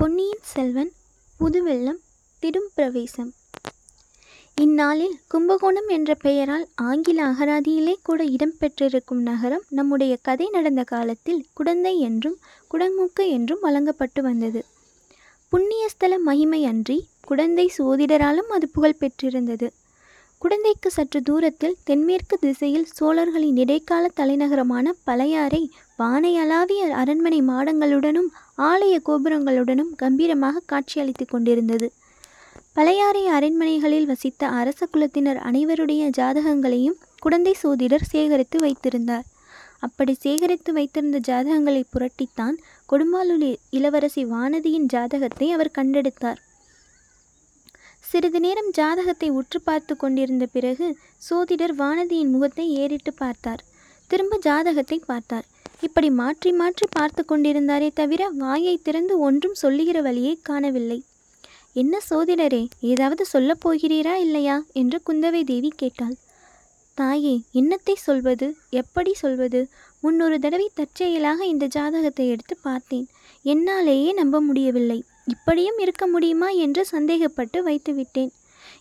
பொன்னியின் செல்வன் புதுவெள்ளம் திடும் பிரவேசம் இந்நாளில் கும்பகோணம் என்ற பெயரால் ஆங்கில அகராதியிலே கூட இடம்பெற்றிருக்கும் நகரம் நம்முடைய கதை நடந்த காலத்தில் குடந்தை என்றும் குடமுக்க என்றும் வழங்கப்பட்டு வந்தது. புண்ணியஸ்தல மகிமை அன்றி குடந்தை சோதிடராலும் அது புகழ் பெற்றிருந்தது. குடந்தைக்கு சற்று தூரத்தில் தென்மேற்கு திசையில் சோழர்களின் இடைக்கால தலைநகரமான பழையாறை வானையளாவிய அரண்மனை மாடங்களுடனும் ஆலய கோபுரங்களுடனும் கம்பீரமாக காட்சியளித்து கொண்டிருந்தது. பழையாறை அரண்மனைகளில் வசித்த அரச குலத்தினர் அனைவருடைய ஜாதகங்களையும் குடந்தை சோதிடர் சேகரித்து வைத்திருந்தார். அப்படி சேகரித்து வைத்திருந்த ஜாதகங்களை புரட்டித்தான் கொடும்பாலூர் இளவரசி வானதியின் ஜாதகத்தை அவர் கண்டெடுத்தார். சிறிது நேரம் ஜாதகத்தை உற்று பார்த்து கொண்டிருந்த பிறகு சோதிடர் வானதியின் முகத்தை ஏறிட்டு பார்த்தார். திரும்ப ஜாதகத்தை பார்த்தார். இப்படி மாற்றி மாற்றி பார்த்து கொண்டிருந்தாரே தவிர வாயை திறந்து ஒன்றும் சொல்லுகிற வழியை காணவில்லை. என்ன சோதிடரே ஏதாவது சொல்லப் போகிறீரா இல்லையா? என்று குந்தவை தேவி கேட்டாள். தாயே என்னத்தை சொல்வது? எப்படி சொல்வது? முன்னொரு தடவை தற்செயலாக இந்த ஜாதகத்தை எடுத்து பார்த்தேன். என்னாலேயே நம்ப முடியவில்லை. இப்படியும் இருக்க முடியுமா? என்று சந்தேகப்பட்டு வைத்துவிட்டேன்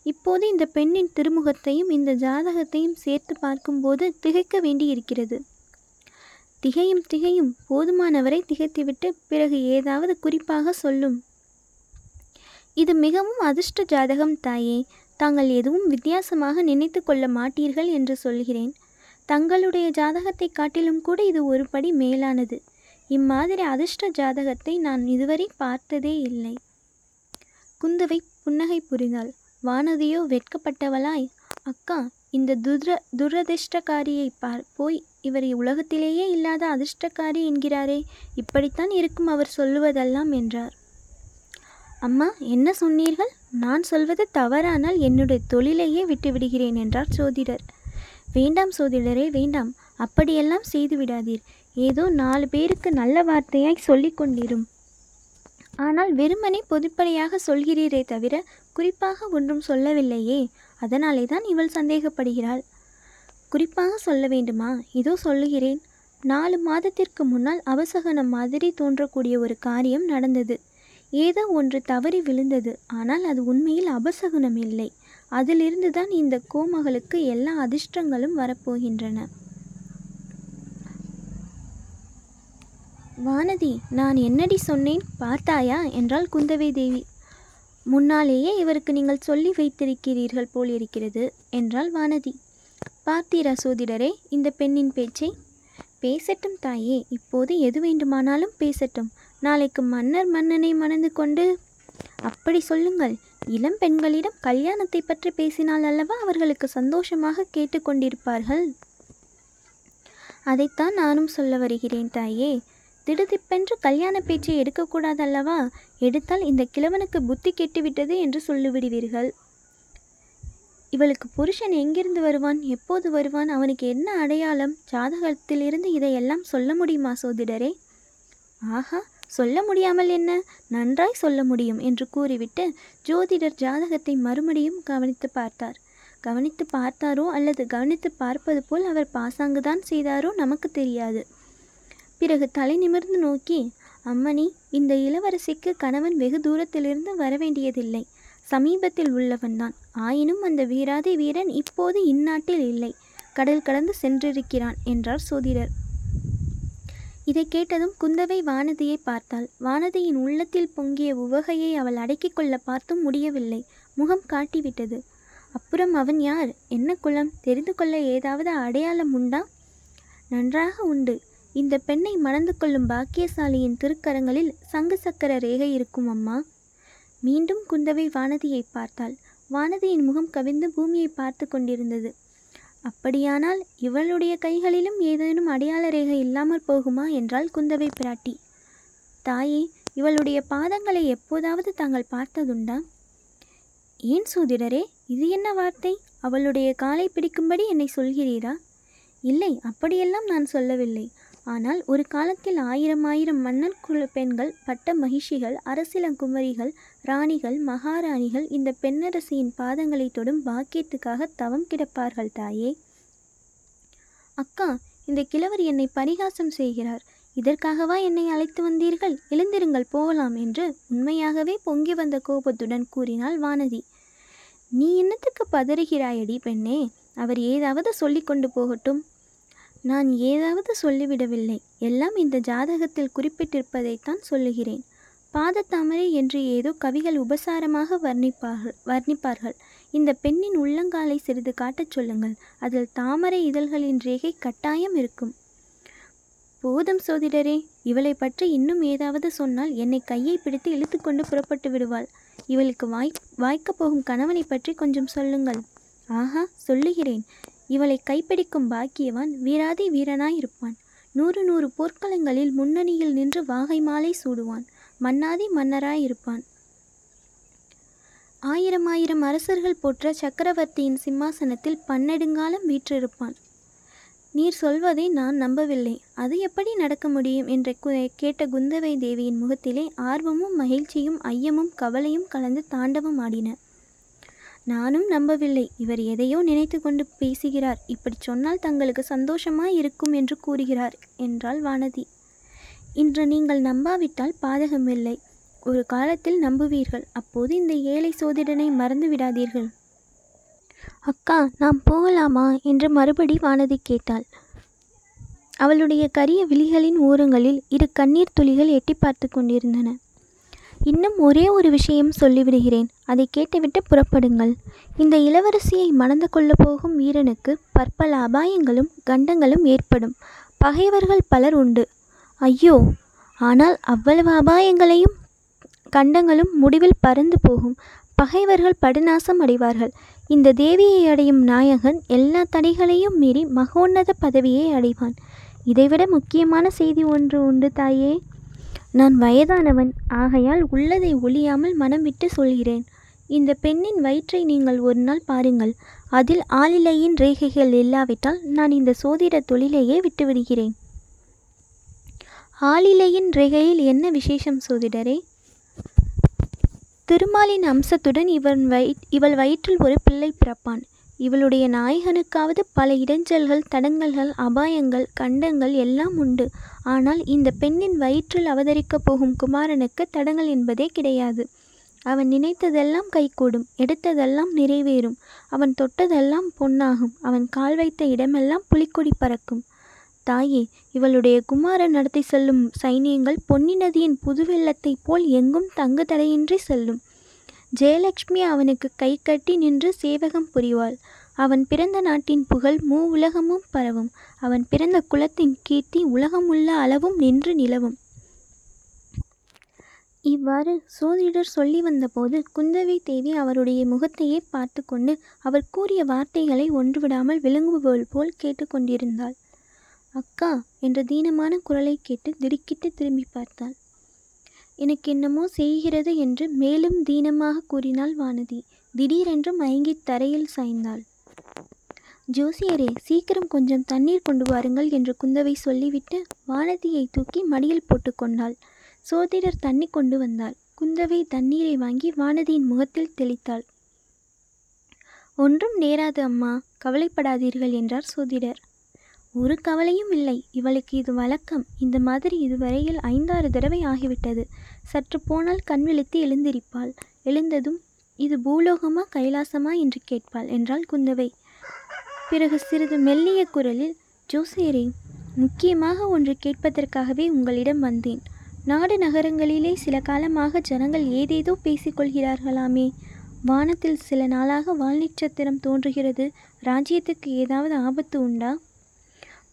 இப்போது இந்த பெண்ணின் திருமுகத்தையும் இந்த ஜாதகத்தையும் சேர்த்து பார்க்கும்போது திகைக்க வேண்டியிருக்கிறது. திகையும் திகையும் போதுமானவரை திகைத்துவிட்டு பிறகு ஏதாவது குறிப்பாக சொல்லும். இது மிகவும் அதிர்ஷ்ட ஜாதகம் தாயே. தாங்கள் எதுவும் வித்தியாசமாக நினைத்து கொள்ள மாட்டீர்கள் என்று சொல்கிறேன். தங்களுடைய ஜாதகத்தை காட்டிலும் கூட இது ஒரு படி மேலானது. இம்மாதிரி அதிர்ஷ்ட ஜாதகத்தை நான் இதுவரை பார்த்ததே இல்லை. குந்தவை புன்னகை புரிந்தாள். வானதியோ வெட்கப்பட்டவளாய் அக்கா இந்த துர துரதிர்ஷ்டக்காரியை பார் போய் இவர் உலகத்திலேயே இல்லாத அதிர்ஷ்டக்காரி என்கிறாரே இப்படித்தான் இருக்கும் அவர் சொல்லுவதெல்லாம் என்றார். அம்மா என்ன சொன்னீர்கள்? நான் சொல்வது தவறானால் என்னுடைய தொழிலையே விட்டுவிடுகிறேன் என்றார் சோதிடர். வேண்டாம் சோதிடரே வேண்டாம். அப்படியெல்லாம் செய்து விடாதீர். ஏதோ நாலு பேருக்கு நல்ல வார்த்தையாய் சொல்லி கொண்டிரும். ஆனால் வெறுமனே பொதுப்படையாக சொல்கிறீரே தவிர குறிப்பாக ஒன்றும் சொல்லவில்லையே. அதனாலே தான் இவள் சந்தேகப்படுகிறாள். குறிப்பாக சொல்ல வேண்டுமா? இதோ சொல்லுகிறேன். நாலு மாதத்திற்கு முன்னால் அவசகனம் மாதிரி தோன்றக்கூடிய ஒரு காரியம் நடந்தது. ஏதோ ஒன்று தவறி விழுந்தது. ஆனால் அது உண்மையில் அபசகுனம் இல்லை. அதிலிருந்து தான் இந்த கோமகளுக்கு எல்லா அதிர்ஷ்டங்களும் வரப்போகின்றன. வானதி நான் என்னடி சொன்னேன்? பார்த்தாயா? என்றால் குந்தவை தேவி. முன்னாலேயே இவருக்கு நீங்கள் சொல்லி வைத்திருக்கிறீர்கள் போல் இருக்கிறது என்றாள் வானதி. பார்த்தீரா சோதிடரே இந்த பெண்ணின் பேச்சை பேசட்டும் தாயே. இப்போது எது வேண்டுமானாலும் பேசட்டும். நாளைக்கு மன்னர் மன்னனை மணந்து கொண்டு அப்படி சொல்லுங்கள். இளம் பெண்களிடம் கல்யாணத்தை பற்றி பேசினால் அல்லவா அவர்களுக்கு சந்தோஷமாக கேட்டுக்கொண்டிருப்பார்கள் அதைத்தான் நானும் சொல்ல வருகிறேன் தாயே. திடுதிப்பென்று கல்யாண பேச்சை எடுக்கக்கூடாதல்லவா? எடுத்தால் இந்த கிழவனுக்கு புத்தி கெட்டுவிட்டது என்று சொல்லிவிடுவீர்கள். இவளுக்கு புருஷன் எங்கிருந்து வருவான்? எப்போது வருவான்? அவனுக்கு என்ன அடையாளம்? ஜாதகத்திலிருந்து இதையெல்லாம் சொல்ல முடியுமா சோதிடரே? ஆஹா சொல்ல முடியாமல் என்ன? நன்றாய் சொல்ல முடியும் என்று கூறிவிட்டு ஜோதிடர் ஜாதகத்தை மறுபடியும் கவனித்து பார்த்தார். கவனித்து பார்த்தாரோ அல்லது கவனித்து பார்ப்பது போல் அவர் பாசாங்குதான் செய்தாரோ நமக்கு தெரியாது. பிறகு தலை நிமிர்ந்து நோக்கி அம்மணி இந்த இளவரசிக்கு கணவன் வெகு தூரத்திலிருந்து வரவேண்டியதில்லை. சமீபத்தில் உள்ளவன்தான். ஆயினும் அந்த வீராதி வீரன் இப்போது இந்நாட்டில் இல்லை. கடல் கடந்து சென்றிருக்கிறான் என்றார் சோதிடர். இதை கேட்டதும் குந்தவை வானதியை பார்த்தாள். வானதியின் உள்ளத்தில் பொங்கிய உவகையை அவள் அடக்கிக் கொள்ள பார்த்தும் முடியவில்லை. முகம் காட்டிவிட்டது. அப்புறம் அவன் யார்? என்ன குலம்? தெரிந்து கொள்ள ஏதாவது அடையாளம் உண்டா? நன்றாக உண்டு. இந்த பெண்ணை மணந்து கொள்ளும் பாக்கியசாலியின் திருக்கரங்களில் சங்கு சக்கர ரேகை இருக்கும் அம்மா. மீண்டும் குந்தவை வானதியை பார்த்தாள். வானதியின் முகம் கவிந்து பூமியை பார்த்து கொண்டிருந்தது. அப்படியானால் இவளுடைய கைகளிலும் ஏதேனும் அடையாள ரேகை இல்லாமல் போகுமா? என்றாள் குந்தவை பிராட்டி. தாயே இவளுடைய பாதங்களை எப்போதாவது தாங்கள் பார்த்ததுண்டா? ஏன் சோதிடரே இது என்ன வார்த்தை? அவளுடைய காலை பிடிக்கும்படி என்னை சொல்கிறீரா? இல்லை அப்படியெல்லாம் நான் சொல்லவில்லை. ஆனால் ஒரு காலத்தில் ஆயிரம் ஆயிரம் மன்னர் குல பெண்கள் பட்ட மகிழ்ச்சிகள் அரசிலங்குமரிகள் ராணிகள் மகாராணிகள் இந்த பெண்ணரசியின் பாதங்களை தொடும் பாக்கியத்துக்காக தவம் கிடப்பார்கள் தாயே. அக்கா இந்த கிழவர் என்னை பரிகாசம் செய்கிறார். இதற்காகவா என்னை அழைத்து வந்தீர்கள்? எழுந்திருங்கள் போகலாம் என்று உண்மையாகவே பொங்கி வந்த கோபத்துடன் கூறினாள் வானதி. நீ என்னத்துக்கு பதறுகிறாயடி பெண்ணே? அவர் ஏதாவது சொல்லிக் கொண்டு போகட்டும். நான் ஏதாவது சொல்லிவிடவில்லை. எல்லாம் இந்த ஜாதகத்தில் குறிப்பிட்டிருப்பதைத்தான் சொல்லுகிறேன். பாதத்தாமரை என்று ஏதோ கவிகள் உபசாரமாக வர்ணிப்பார்கள் வர்ணிப்பார்கள். இந்த பெண்ணின் உள்ளங்காலை சிறிது காட்டச் சொல்லுங்கள். அதில் தாமரை இதழ்களின் ரேகை கட்டாயம் இருக்கும். போதும் சோதிடரே இவளை பற்றி இன்னும் ஏதாவது சொன்னால் என்னை கையை பிடித்து இழுத்துக்கொண்டு புறப்பட்டு விடுவாள். இவளுக்கு வாய் வாய்க்கப் போகும் கணவனை பற்றி கொஞ்சம் சொல்லுங்கள். ஆஹா சொல்லுகிறேன். இவளை கைப்பிடிக்கும் பாக்கியவான் வீராதி வீரனாயிருப்பான். நூறு நூறு போர்க்களங்களில் முன்னணியில் நின்று வாகை மாலை சூடுவான். மன்னாதி மன்னராயிருப்பான் ஆயிரம் ஆயிரம் அரசர்கள் போற்ற சக்கரவர்த்தியின் சிம்மாசனத்தில் பன்னெடுங்காலம் வீற்றிருப்பான். நீர் சொல்வதை நான் நம்பவில்லை. அது எப்படி நடக்க முடியும்? என்று கேட்ட குந்தவை தேவியின் முகத்திலே ஆர்வமும் மகிழ்ச்சியும் ஐயமும் கவலையும் கலந்து தாண்டவம் ஆடின. நானும் நம்பவில்லை. இவர் எதையோ நினைத்து கொண்டு பேசுகிறார். இப்படி சொன்னால் தங்களுக்கு சந்தோஷமாய் இருக்கும் என்று கூறுகிறார் என்றாள் வானதி. இன்று நீங்கள் நம்பாவிட்டால் பாதகமில்லை ஒரு காலத்தில் நம்புவீர்கள் அப்போது இந்த ஏழை சோதிடனை மறந்து விடாதீர்கள். அக்கா நாம் போகலாமா? என்று மறுபடி வானதி கேட்டாள். அவளுடைய கரிய விழிகளின் ஓரங்களில் இரு கண்ணீர் துளிகள் எட்டி பார்த்து கொண்டிருந்தன. இன்னும் ஒரே ஒரு விஷயம் சொல்லிவிடுகிறேன். அதை கேட்டுவிட்டு புறப்படுங்கள். இந்த இளவரசியை மணந்து கொள்ளப் போகும் வீரனுக்கு பற்பல அபாயங்களும் கண்டங்களும் ஏற்படும். பகைவர்கள் பலர் உண்டு. ஐயோ ஆனால் அவ்வளவு அபாயங்களையும் கண்டங்களும் முடிவில் பறந்து போகும். பகைவர்கள் படுநாசம் அடைவார்கள். இந்த தேவியை அடையும் நாயகன் எல்லா தடைகளையும் மீறி மகோன்னத பதவியை அடைவான். இதைவிட முக்கியமான செய்தி ஒன்று உண்டு தாயே. நான் வயதானவன் ஆகையால் உள்ளதை ஒழியாமல் மனம் விட்டு சொல்கிறேன். இந்த பெண்ணின் வயிற்றை நீங்கள் ஒரு நாள் பாருங்கள். அதில் ஆளிலையின் ரேகைகள் இல்லாவிட்டால் நான் இந்த சோதிட தொழிலையே விட்டுவிடுகிறேன். ஆளிலையின் ரிகையில் என்ன விசேஷம் சோதிடரே? திருமாலின் அம்சத்துடன் இவன் வயி இவள் வயிற்றில் ஒரு பிள்ளை பிறப்பான். இவளுடைய நாயகனுக்காவது பல இடைஞ்சல்கள் தடங்கல்கள் அபாயங்கள் கண்டங்கள் எல்லாம் உண்டு. ஆனால் இந்த பெண்ணின் வயிற்றில் அவதரிக்கப் போகும் குமாரனுக்கு தடங்கள் என்பதே கிடையாது. அவன் நினைத்ததெல்லாம் கைகூடும் எடுத்ததெல்லாம் நிறைவேறும். அவன் தொட்டதெல்லாம் பொன்னாகும். அவன் கால் வைத்த இடமெல்லாம் புலிக்கொடி பறக்கும். தாயே இவளுடைய குமாரன் நடத்தி செல்லும் சைனியங்கள் பொன்னி நதியின் புதுவெள்ளத்தைப் போல் எங்கும் தங்கு தடையின்றி செல்லும். ஜெயலட்சுமி அவனுக்கு கை கட்டி நின்று சேவகம் புரிவாள். அவன் பிறந்த நாட்டின் புகழ் மூ உலகமும் பரவும். அவன் பிறந்த குலத்தின் கீர்த்தி உலகமுள்ள அளவும் நின்று நிலவும். இவ்வாறு சோதிடர் சொல்லி வந்தபோது குந்தவை தேவி அவருடைய முகத்தையே பார்த்து கொண்டு அவர் கூறிய வார்த்தைகளை ஒன்றுவிடாமல் விளங்குபவள் போல் கேட்டுக்கொண்டிருந்தாள். அக்கா என்ற தீனமான குரலை கேட்டு திடுக்கிட்டு திரும்பி பார்த்தாள். எனக்கு என்னமோ செய்கிறது என்று மேலும் தீனமாக கூறினாள் வானதி. திடீரென்று மயங்கி தரையில் சாய்ந்தாள். ஜோசியரே சீக்கிரம் கொஞ்சம் தண்ணீர் கொண்டு வாருங்கள் என்று குந்தவை சொல்லிவிட்டு வானதியை தூக்கி மடியில் போட்டுக்கொண்டாள் சோதிடர் தண்ணி கொண்டு வந்தார் குந்தவை தண்ணீரை வாங்கி வானதியின் முகத்தில் தெளித்தாள். ஒன்றும் நேராது அம்மா. கவலைப்படாதீர்கள் என்றார் சோதிடர். ஒரு கவலையும் இல்லை. இவளுக்கு இது வழக்கம். இந்த மாதிரி இதுவரையில் ஐந்தாறு தடவை ஆகிவிட்டது. சற்று போனால் கண் விழித்து எழுந்திருப்பாள். எழுந்ததும் இது பூலோகமா கைலாசமா? என்று கேட்பாள். என்றாள் குந்தவை. பிறகு சிறிது மெல்லிய குரலில் ஜோசியரே முக்கியமாக ஒன்று கேட்பதற்காகவே உங்களிடம் வந்தேன். நாடு நகரங்களிலே சில காலமாக ஜனங்கள் ஏதேதோ பேசிக்கொள்கிறார்களாமே வானத்தில் சில நாளாக வால் நட்சத்திரம் தோன்றுகிறது. ராஜ்யத்துக்கு ஏதாவது ஆபத்து உண்டா?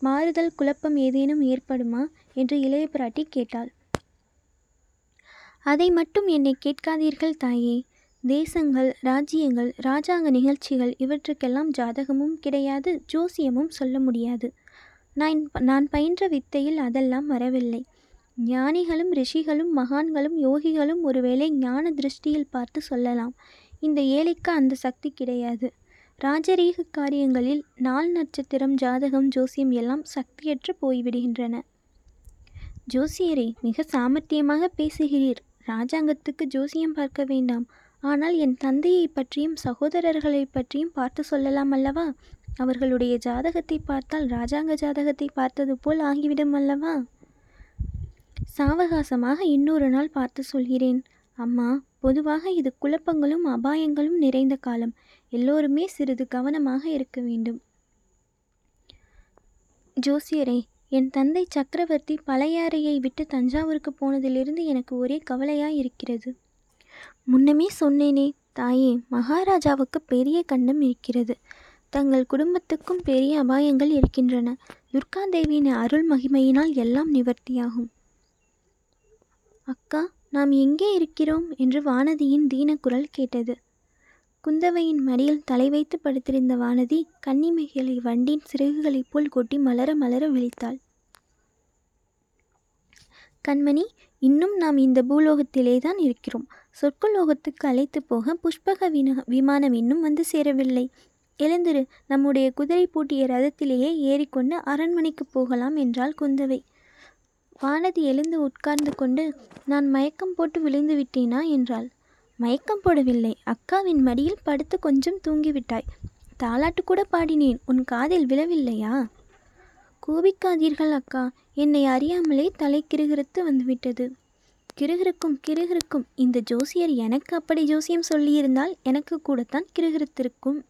மாறுதல் குழப்பம் ஏதேனும் ஏற்படுமா? என்று இளைய பிராட்டி கேட்டாள். அதை மட்டும் என்னை கேட்காதீர்கள் தாயே. தேசங்கள் ராஜ்யங்கள் ராஜாங்க நிகழ்ச்சிகள் இவற்றுக்கெல்லாம் ஜாதகமும் கிடையாது ஜோசியமும் சொல்ல முடியாது. நான் நான் பயின்ற வித்தையில் அதெல்லாம் வரவில்லை. ஞானிகளும் ரிஷிகளும் மகான்களும் யோகிகளும் ஒருவேளை ஞான திருஷ்டியில் பார்த்து சொல்லலாம். இந்த ஏழைக்கு அந்த சக்தி கிடையாது. ராஜரீக காரியங்களில் நாள் நட்சத்திரம் ஜாதகம் ஜோசியம் எல்லாம் சக்தியற்று போய்விடுகின்றன. ஜோசியரே மிக சாமர்த்தியமாக பேசுகிறீர். ராஜாங்கத்துக்கு ஜோசியம் பார்க்க வேண்டாம். ஆனால் என் தந்தையை பற்றியும் சகோதரர்களை பற்றியும் பார்த்து சொல்லலாம் அல்லவா? அவர்களுடைய ஜாதகத்தை பார்த்தால் ராஜாங்க ஜாதகத்தை பார்த்தது போல் ஆகிவிடும் அல்லவா? சாவகாசமாக இன்னொரு நாள் பார்த்து சொல்கிறேன். அம்மா பொதுவாக இது குழப்பங்களும் அபாயங்களும் நிறைந்த காலம். எல்லோருமே சிறிது கவனமாக இருக்க வேண்டும். ஜோசியரே என் தந்தை சக்கரவர்த்தி பழையாறையை விட்டு தஞ்சாவூருக்கு போனதிலிருந்து எனக்கு ஒரே கவலையாக இருக்கிறது முன்னமே சொன்னேனே தாயே மகாராஜாவுக்கு பெரிய கண்டம் இருக்கிறது. தங்கள் குடும்பத்துக்கும் பெரிய அபாயங்கள் இருக்கின்றன. துர்காதேவியின் அருள் மகிமையினால் எல்லாம் நிவர்த்தியாகும். அக்கா நாம் எங்கே இருக்கிறோம்? என்று வானதியின் தீனக்குரல் கேட்டது. குந்தவையின் மடியில் தலை வைத்து படுத்திருந்த வானதி கன்னிமைகளை வண்டின் சிறகுகளைப் போல் கொட்டி மலர மலர விழித்தாள். கண்மணி இன்னும் நாம் இந்த பூலோகத்திலே தான் இருக்கிறோம். சொர்க்கலோகத்துக்கு அழைத்து போக புஷ்பக வின விமானம் இன்னும் வந்து சேரவில்லை. எழுந்திரு நம்முடைய குதிரை பூட்டிய ரதத்திலேயே ஏறிக்கொண்டு அரண்மனைக்கு போகலாம் என்றாள் குந்தவை. வானதி எழுந்து உட்கார்ந்து கொண்டு நான் மயக்கம் போட்டு விழுந்து விட்டேனா? என்றாள். மயக்கம் போடவில்லை. அக்காவின் மடியில் படுத்து கொஞ்சம் தூங்கிவிட்டாய். தாலாட்டு கூட பாடினேன். உன் காதில் விழவில்லையா? கோபிக்காதீர்கள் அக்கா. என்னை அறியாமலே தலை கிருகிருத்து வந்துவிட்டது. கிருகிருக்கும் கிருகிருக்கும். இந்த ஜோசியர் எனக்கு அப்படி ஜோசியம் சொல்லியிருந்தால் எனக்கு கூடத்தான் கிருகிருத்திருக்கும்.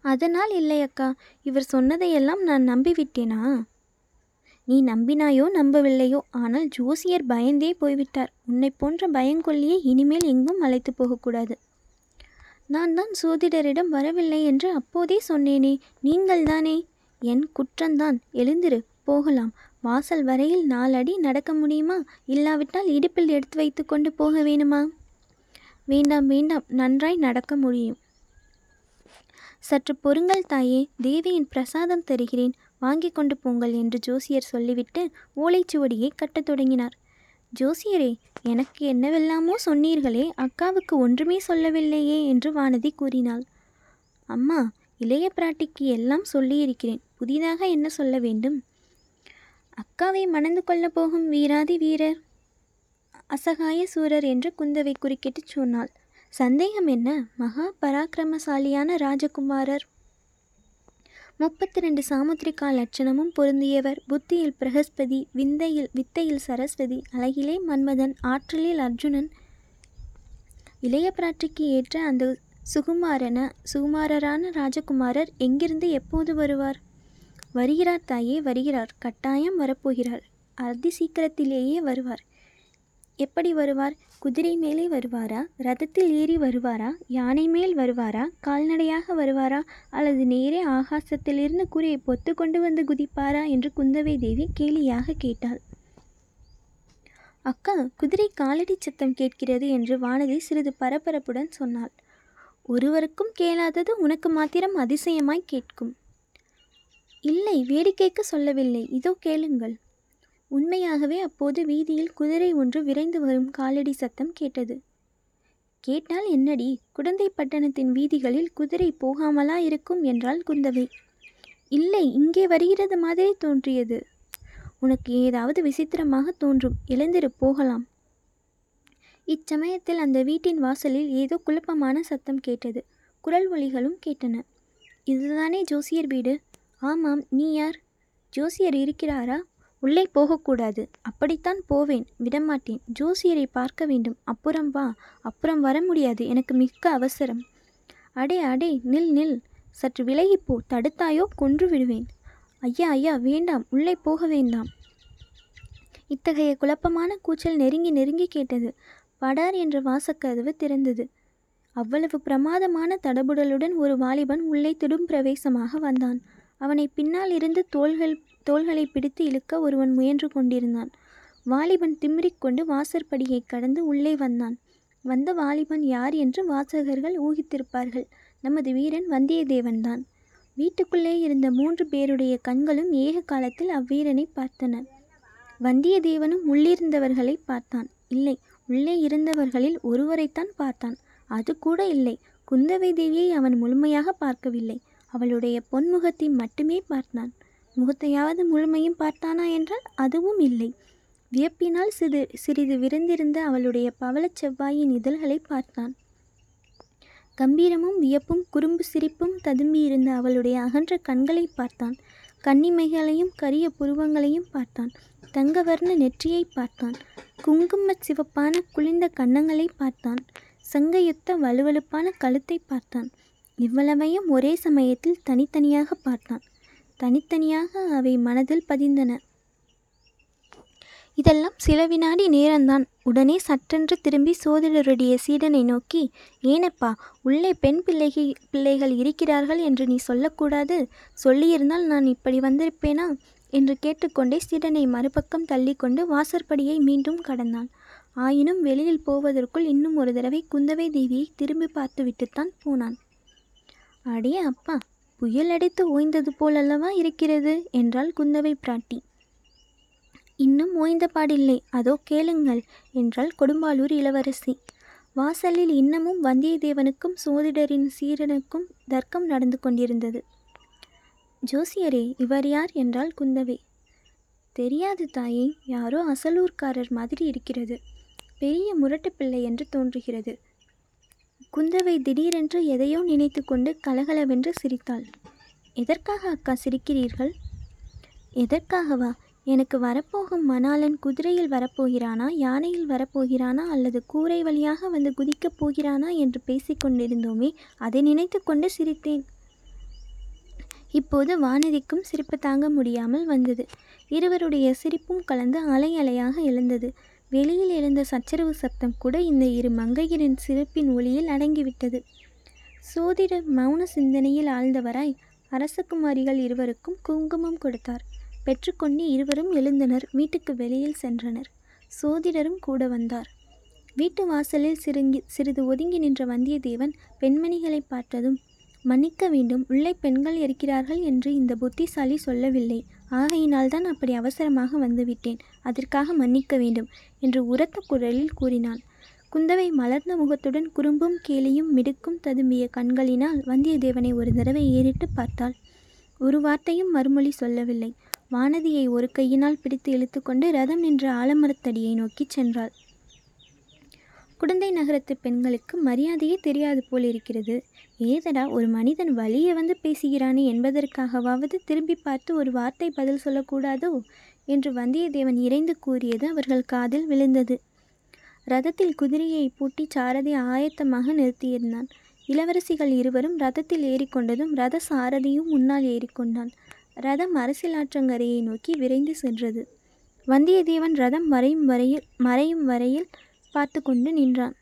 அதனால் இல்லை அக்கா. இவர் சொன்னதையெல்லாம் நான் நம்பிவிட்டேனா? நீ நம்பினாயோ நம்பவில்லையோ ஆனால் ஜோசியர் பயந்தே போய்விட்டார். உன்னை போன்ற பயங்கொல்லியை இனிமேல் எங்கும் அழைத்து போகக்கூடாது. நான் தான் சோதிடரிடம் வரவில்லை என்று அப்போதே சொன்னேனே நீங்கள்தானே என் குற்றந்தான். எழுந்திரு போகலாம். வாசல் வரையில் நாலடி நடக்க முடியுமா? இல்லாவிட்டால் இடுப்பில் எடுத்து வைத்து கொண்டு போக வேணுமா? வேண்டாம் வேண்டாம். நன்றாய் நடக்க முடியும். சற்று பொறுங்கள் தாயே. தேவியின் பிரசாதம் தருகிறேன். வாங்கி கொண்டு போங்கள் என்று ஜோசியர் சொல்லிவிட்டு ஓலைச்சுவடியை கட்டத் தொடங்கினார். ஜோசியரே எனக்கு என்னவெல்லாமோ சொன்னீர்களே அக்காவுக்கு ஒன்றுமே சொல்லவில்லையே என்று வானதி கூறினாள். அம்மா இளைய பிராட்டிக்கு எல்லாம் சொல்லியிருக்கிறேன். புதிதாக என்ன சொல்ல வேண்டும்? அக்காவை மணந்து கொள்ளப் போகும் வீராதி வீரர் அசகாய சூரர் என்று குந்தவை குறுக்கிட்டு சொன்னாள். சந்தேகம் என்ன? மகா பராக்கிரமசாலியான ராஜகுமாரர் முப்பத்தி ரெண்டு சாமுத்திரிகா லட்சணமும் பொருந்தியவர். புத்தியில் பிரகஸ்பதி விந்தையில் வித்தையில் சரஸ்வதி அழகிலே மன்மதன் ஆற்றலில் அர்ஜுனன். இளைய பிராட்டிக்கு ஏற்ற அந்த சுகுமாரன சுகுமாரரான ராஜகுமாரர் எங்கிருந்து எப்போது வருவார்? வருகிறார் தாயே வருகிறார். கட்டாயம் வரப்போகிறார். அதி சீக்கிரத்திலேயே வருவார். எப்படி வருவார்? குதிரை மேலே வருவாரா? ரதத்தில் ஏறி வருவாரா? யானை மேல் வருவாரா? கால்நடையாக வருவாரா? அல்லது நேரே ஆகாசத்திலிருந்து கூரையை பொத்து கொண்டு வந்து குதிப்பாரா? என்று குந்தவை தேவி கேலியாக கேட்டாள். அக்கா குதிரை காலடி சத்தம் கேட்கிறது என்று வானதி சிறிது பரபரப்புடன் சொன்னாள். ஒருவருக்கும் கேளாதது உனக்கு மாத்திரம் அதிசயமாய் கேட்கும். இல்லை வேடிக்கைக்கு சொல்லவில்லை. இதோ கேளுங்கள். உண்மையாகவே அப்போது வீதியில் குதிரை ஒன்று விரைந்து வரும் காலடி சத்தம் கேட்டது. கேட்டால் என்னடி? குடந்தை பட்டணத்தின் வீதிகளில் குதிரை போகாமலா இருக்கும் என்றாள் குந்தவை. இல்லை இங்கே வருகிறது மாதிரி தோன்றியது. உனக்கு ஏதாவது விசித்திரமாக தோன்றும். எழுந்திரு போகலாம். இச்சமயத்தில் அந்த வீட்டின் வாசலில் ஏதோ குழப்பமான சத்தம் கேட்டது. குரல் ஒலிகளும் கேட்டன. இதுதானே ஜோசியர் வீடு? ஆமாம் நீ யார்? ஜோசியர் இருக்கிறாரா? உள்ளே போகக்கூடாது. அப்படித்தான் போவேன் விடமாட்டேன். ஜோசியரை பார்க்க வேண்டும். அப்புறம் வா. அப்புறம் வர முடியாது. எனக்கு மிக்க அவசரம். அடே அடே நில் நில். சற்று விலகிப்போ. தடுத்தாயோ? கொன்று விடுவேன். ஐயா ஐயா வேண்டாம். உள்ளே போக வேண்டாம். இத்தகைய குழப்பமான கூச்சல் நெருங்கி நெருங்கி கேட்டது. படார் என்ற வாசக்கதவு திறந்தது. அவ்வளவு பிரமாதமான தடபுடலுடன் ஒரு வாலிபன் உள்ளே திடும் பிரவேசமாக வந்தான். அவனை பின்னால் இருந்து தோள்கள் தோள்களை பிடித்து இழுக்க ஒருவன் முயன்று கொண்டிருந்தான். வாலிபன் திமிரிக்கொண்டு வாசற்படியை கடந்து உள்ளே வந்தான். வந்த வாலிபன் யார் என்று வாசகர்கள் ஊகித்திருப்பார்கள். நமது வீரன் வந்தியத்தேவன்தான். வீட்டுக்குள்ளே இருந்த மூன்று பேருடைய கண்களும் ஏக காலத்தில் அவ்வீரனை பார்த்தன. வந்தியத்தேவனும் உள்ளிருந்தவர்களை பார்த்தான். இல்லை உள்ளே இருந்தவர்களில் ஒருவரைத்தான் பார்த்தான். அது கூட இல்லை. குந்தவை தேவியை அவன் முழுமையாக பார்க்கவில்லை. அவளுடைய பொன்முகத்தை மட்டுமே பார்த்தான். முகத்தையாவது முழுமையும் பார்த்தானா என்றால் அதுவும் இல்லை. வியப்பினால் சிறு சிறிது விரைந்திருந்த அவளுடைய பவளச் செவ்வாயின் இதழ்களை பார்த்தான். கம்பீரமும் வியப்பும் குறும்பு சிரிப்பும் ததும்பியிருந்த அவளுடைய அகன்ற கண்களை பார்த்தான். கன்னிமைகளையும் கரிய புருவங்களையும் பார்த்தான். தங்கவர்ண நெற்றியை பார்த்தான். குங்கும சிவப்பான குளிர்ந்த கன்னங்களை பார்த்தான். சங்கயுத்த வலுவழுப்பான கழுத்தை பார்த்தான். இவ்வளவையும் ஒரே சமயத்தில் தனித்தனியாக பார்த்தான். தனித்தனியாக அவை மனதில் பதிந்தன. இதெல்லாம் சில வினாடி நேரம்தான். உடனே சற்றென்று திரும்பி சோதிடருடைய சீடனை நோக்கி ஏனப்பா உள்ளே பெண் பிள்ளைகி பிள்ளைகள் இருக்கிறார்கள் என்று நீ சொல்லக்கூடாது. சொல்லியிருந்தால் நான் இப்படி வந்திருப்பேனா? என்று கேட்டுக்கொண்டே சீடனை மறுபக்கம் தள்ளிக்கொண்டு வாசற்படியை மீண்டும் கடந்தான். ஆயினும் வெளியில் போவதற்குள் இன்னும் ஒரு தடவை குந்தவை தேவியை திரும்பி பார்த்துவிட்டுத்தான் போனான். அடே அப்பா புயல் அடித்து ஓய்ந்தது போலல்லவா இருக்கிறது? என்றாள் குந்தவை பிராட்டி. இன்னும் ஓய்ந்த பாடில்லை அதோ கேளுங்கள் என்றாள் கொடும்பாலூர் இளவரசி. வாசலில் இன்னமும் வந்தியத்தேவனுக்கும் சோதிடரின் சீரனுக்கும் தர்க்கம் நடந்து கொண்டிருந்தது. ஜோசியரே இவர் யார்? என்றாள் குந்தவை. தெரியாது தாயே யாரோ அசலூர்காரர் மாதிரி இருக்கிறது. பெரிய முரட்டு பிள்ளை என்று தோன்றுகிறது. குந்தவை திடீரென்று எதையோ நினைத்து கொண்டு கலகலவென்று சிரித்தாள். எதற்காக அக்கா சிரிக்கிறீர்கள்? எதற்காகவா? எனக்கு வரப்போகும் மணாளன் குதிரையில் வரப்போகிறானா யானையில் வரப்போகிறானா அல்லது கூரை வழியாக வந்து குதிக்கப் போகிறானா என்று பேசிக்கொண்டிருந்தோமே அதை நினைத்து கொண்டு சிரித்தேன். இப்போது வானதிக்கும் சிரிப்பு தாங்க முடியாமல் வந்தது. இருவருடைய சிரிப்பும் கலந்து அலை அலையாக எழுந்தது. வெளியில் எழுந்த சச்சரவு சப்தம் கூட இந்த இரு மங்கையரின் சிரிப்பின் ஒளியில் அடங்கிவிட்டது. சோதிடர் மௌன சிந்தனையில் ஆழ்ந்தவராய் அரசகுமாரிகள் இருவருக்கும் குங்குமம் கொடுத்தார். பெற்றுக்கொண்டு இருவரும் எழுந்தனர். வீட்டுக்கு வெளியில் சென்றனர். சோதிடரும் கூட வந்தார். வீட்டு வாசலில் சிறுங்கி சிறிது ஒதுங்கி நின்ற வந்தியத்தேவன் பெண்மணிகளை பார்த்ததும் மன்னிக்க வேண்டும். உள்ளே பெண்கள் இருக்கிறார்கள் என்று இந்த புத்திசாலி சொல்லவில்லை. ஆகையினால் தான் அப்படி அவசரமாக வந்துவிட்டேன். அதற்காக மன்னிக்க வேண்டும் என்று உரத்த குரலில் கூறினான். குந்தவை மலர்ந்த முகத்துடன் குறும்பும் கேலியும் மிடுக்கும் ததும்பிய கண்களினால் வந்தியத்தேவனை ஒரு தடவை ஏறிட்டு பார்த்தாள். ஒரு வார்த்தையும் மறுமொழி சொல்லவில்லை. வானதியை ஒரு கையினால் பிடித்து இழுத்துக்கொண்டு ரதம் நின்ற ஆலமரத்தடியை நோக்கிச் சென்றாள். குடந்தை நகரத்து பெண்களுக்கு மரியாதையே தெரியாது போல் இருக்கிறது. ஏதடா ஒரு மனிதன் வழியே வந்து பேசுகிறானே என்பதற்காகவாவது திரும்பி பார்த்து ஒரு வார்த்தை பதில் சொல்லக்கூடாதோ? என்று வந்தியத்தேவன் இறைந்து கூறியது அவர்கள் காதில் விழுந்தது. ரதத்தில் குதிரையை பூட்டி சாரதி ஆயத்தமாக நிறுத்தியிருந்தான். இளவரசிகள் இருவரும் ரதத்தில் ஏறிக்கொண்டதும் ரத சாரதியும் முன்னால் ஏறிக்கொண்டான். ரதம் அரசியலாற்றங்கரையை நோக்கி விரைந்து சென்றது. வந்தியத்தேவன் ரதம் மறையும் வரையில் மறையும் வரையில் பார்த்து கொண்டு நின்றான்.